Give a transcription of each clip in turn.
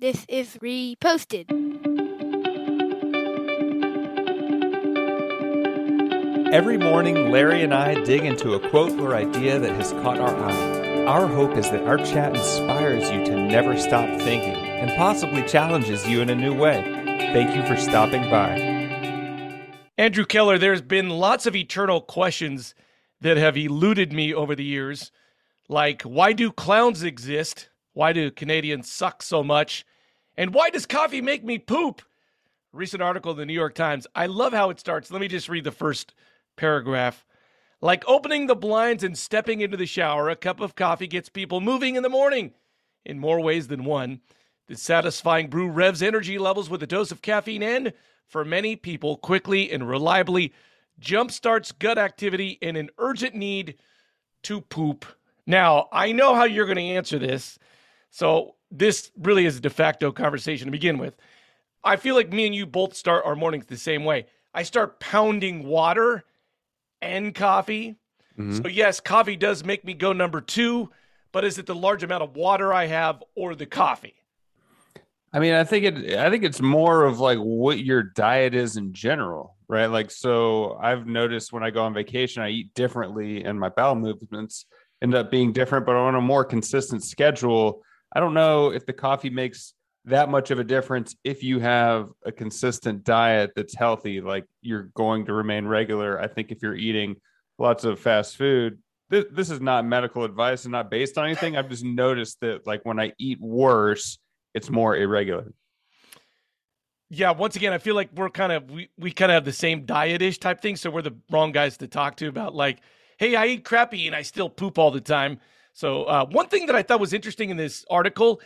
This is reposted. Every morning, Larry and I dig into a quote or idea that has caught our eye. Our hope is that our chat inspires you to never stop thinking and possibly challenges you in a new way. Thank you for stopping by. Andrew Keller, there's been lots of eternal questions that have eluded me over the years, like why do clowns exist? Why do Canadians suck so much? And why does coffee make me poop? Recent article in the New York Times. I love how it starts. Let me just read the first paragraph. Like opening the blinds and stepping into the shower, a cup of coffee gets people moving in the morning in more ways than one. The satisfying brew revs energy levels with a dose of caffeine and, for many people, quickly and reliably jumpstarts gut activity and an urgent need to poop. Now, I know how you're going to answer this. So, this really is a de facto conversation to begin with. I feel like me and you both start our mornings the same way. I start pounding water and coffee. Mm-hmm. So, yes, coffee does make me go number two, but is it the large amount of water I have or the coffee? I mean, I think it. I think it's more of like what your diet is in general, right? Like, so I've noticed when I go on vacation, I eat differently, and my bowel movements end up being different. But on a more consistent schedule, I don't know if the coffee makes that much of a difference if you have a consistent diet that's healthy. Like you're going to remain regular. I think if you're eating lots of fast food, this, this is not medical advice and not based on anything. I've just noticed that like when I eat worse it's more irregular. Yeah, once again, I feel like we're kind of we, we kind of have the same diet-ish type thing, so we're the wrong guys to talk to about like, hey, I eat crappy and I still poop all the time. So uh, one thing that I thought was interesting in this article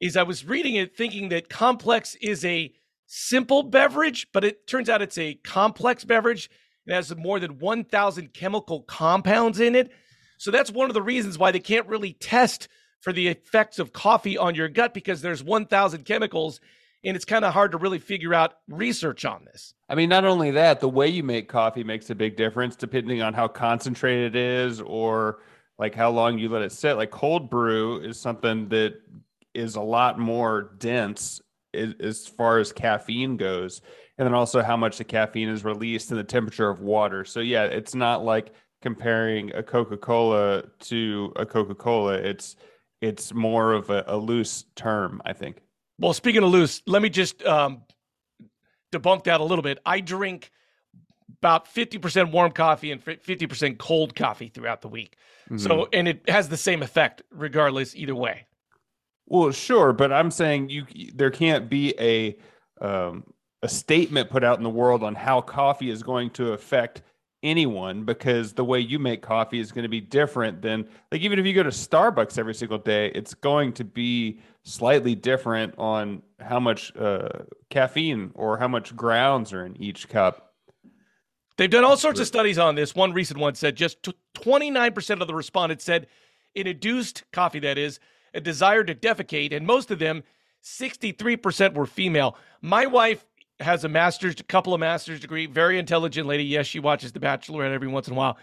is I was reading it thinking that complex is a simple beverage, but it turns out it's a complex beverage. It has more than 1,000 chemical compounds in it. So that's one of the reasons why they can't really test for the effects of coffee on your gut because there's 1,000 chemicals and it's kind of hard to really figure out research on this. I mean, not only that, the way you make coffee makes a big difference depending on how concentrated it is or like how long you let it sit. Like cold brew is something that is a lot more dense as far as caffeine goes. And then also how much the caffeine is released and the temperature of water. So, yeah, it's not like comparing a Coca Cola to a Coca Cola. It's it's more of a, a, loose term, I think. Well, speaking of loose, let me just um, debunk that a little bit. I drink about 50% warm coffee and 50% cold coffee throughout the week. Mm-hmm. So, and it has the same effect regardless either way. Well, sure, but I'm saying you there can't be a um, a statement put out in the world on how coffee is going to affect anyone because the way you make coffee is going to be different than like even if you go to Starbucks every single day, it's going to be slightly different on how much uh, caffeine or how much grounds are in each cup. They've done all sorts of studies on this. One recent one said just 29% of the respondents said it induced coffee, that is, a desire to defecate, and most of them, 63% were female. My wife has a master's, a couple of master's degree, very intelligent lady. Yes, she watches The Bachelorette every once in a while,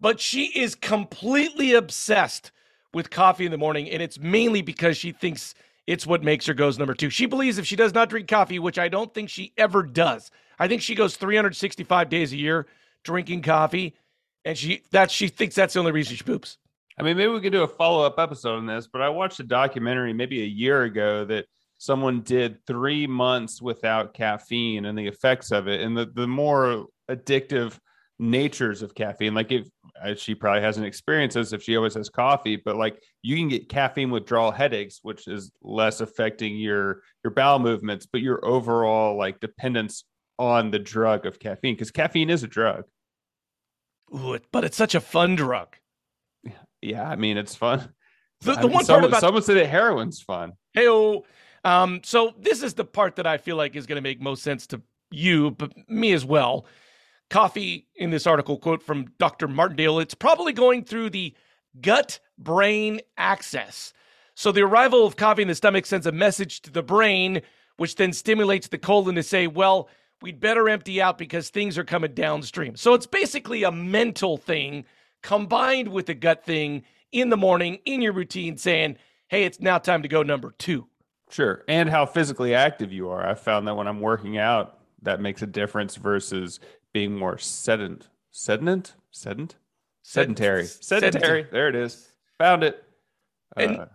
but she is completely obsessed with coffee in the morning, and it's mainly because she thinks it's what makes her goes number two. She believes if she does not drink coffee, which I don't think she ever does, I think she goes 365 days a year drinking coffee, and she that she thinks that's the only reason she poops. I mean, maybe we could do a follow up episode on this, but I watched a documentary maybe a year ago that someone did three months without caffeine and the effects of it and the, the more addictive natures of caffeine. Like if uh, she probably hasn't experienced this if she always has coffee but like you can get caffeine withdrawal headaches which is less affecting your your bowel movements but your overall like dependence on the drug of caffeine because caffeine is a drug. Ooh, but it's such a fun drug. Yeah i mean it's fun. The, the I mean, one part about someone said that heroin's fun. Hey oh um, so this is the part that I feel like is going to make most sense to you, but me as well. Coffee in this article, quote from Dr. Martindale, it's probably going through the gut brain axis. So the arrival of coffee in the stomach sends a message to the brain, which then stimulates the colon to say, well, we'd better empty out because things are coming downstream. So it's basically a mental thing combined with the gut thing in the morning in your routine saying, hey, it's now time to go number two. Sure. And how physically active you are. I found that when I'm working out, that makes a difference versus being more sedent, sedent, sedent, sedentary, sedentary. There it is. Found it. And uh,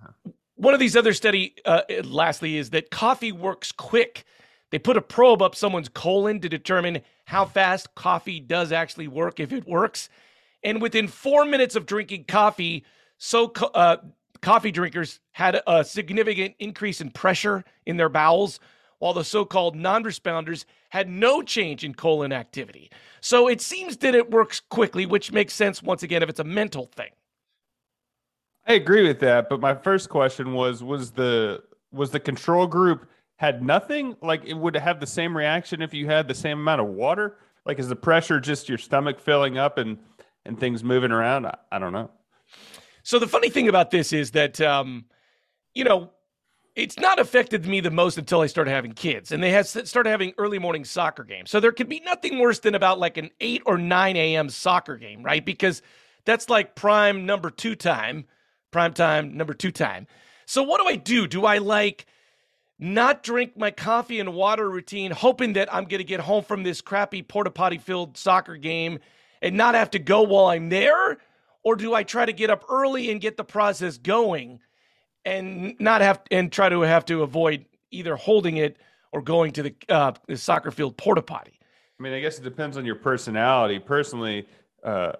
one of these other study, uh, lastly, is that coffee works quick. They put a probe up someone's colon to determine how fast coffee does actually work, if it works. And within four minutes of drinking coffee, so uh, coffee drinkers had a significant increase in pressure in their bowels, while the so called non responders had no change in colon activity. So it seems that it works quickly, which makes sense once again if it's a mental thing. I agree with that, but my first question was was the was the control group had nothing like it would have the same reaction if you had the same amount of water? Like is the pressure just your stomach filling up and and things moving around? I, I don't know. So the funny thing about this is that, um, you know, it's not affected me the most until I started having kids, and they had started having early morning soccer games. So there could be nothing worse than about like an eight or nine a.m. soccer game, right? Because that's like prime number two time, prime time number two time. So what do I do? Do I like not drink my coffee and water routine, hoping that I'm going to get home from this crappy porta potty filled soccer game and not have to go while I'm there? or do I try to get up early and get the process going and not have and try to have to avoid either holding it or going to the, uh, the soccer field porta potty? I mean, I guess it depends on your personality. Personally, uh,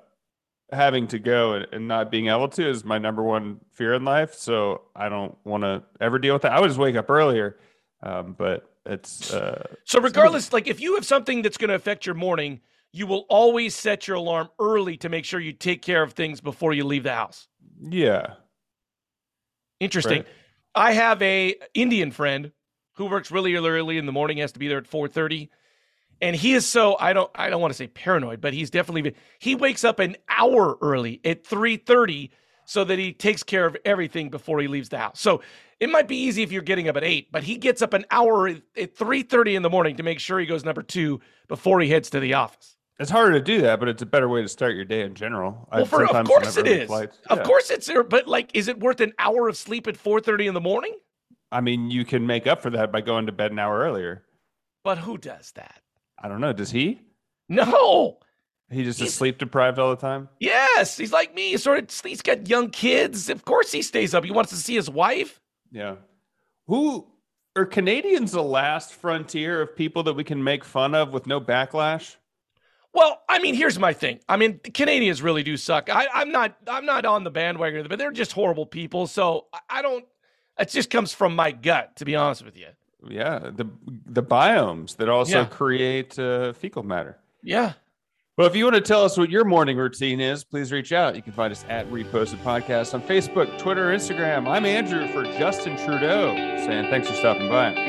having to go and, and, not being able to is my number one fear in life. So I don't want to ever deal with that. I would just wake up earlier, um, but it's uh, so regardless. Like if you have something that's going to affect your morning, you will always set your alarm early to make sure you take care of things before you leave the house. Yeah. Interesting. Right. I have a Indian friend who works really early in the morning, has to be there at 4:30. And he is so I don't I don't want to say paranoid, but he's definitely he wakes up an hour early at 3:30 so that he takes care of everything before he leaves the house. So it might be easy if you're getting up at 8, but he gets up an hour at 3:30 in the morning to make sure he goes number 2 before he heads to the office. It's harder to do that, but it's a better way to start your day in general. Well, for, of course it is. Flights, of course it's there, but like, is it worth an hour of sleep at four thirty in the morning? I mean, you can make up for that by going to bed an hour earlier. But who does that? I don't know. Does he? No. He just he's, is sleep deprived all the time. Yes, he's like me. He's sort of he's got young kids. Of course, he stays up. He wants to see his wife. Yeah. Who are Canadians the last frontier of people that we can make fun of with no backlash? Well, I mean, here's my thing. I mean, Canadians really do suck. I, am not. I'm not on the bandwagon, but they're just horrible people. So I don't. It just comes from my gut, to be honest with you. Yeah, the the biomes that also yeah. create uh, fecal matter. Yeah. Well, if you want to tell us what your morning routine is, please reach out. You can find us at Reposted Podcast on Facebook, Twitter, Instagram. I'm Andrew for Justin Trudeau, saying thanks for stopping by.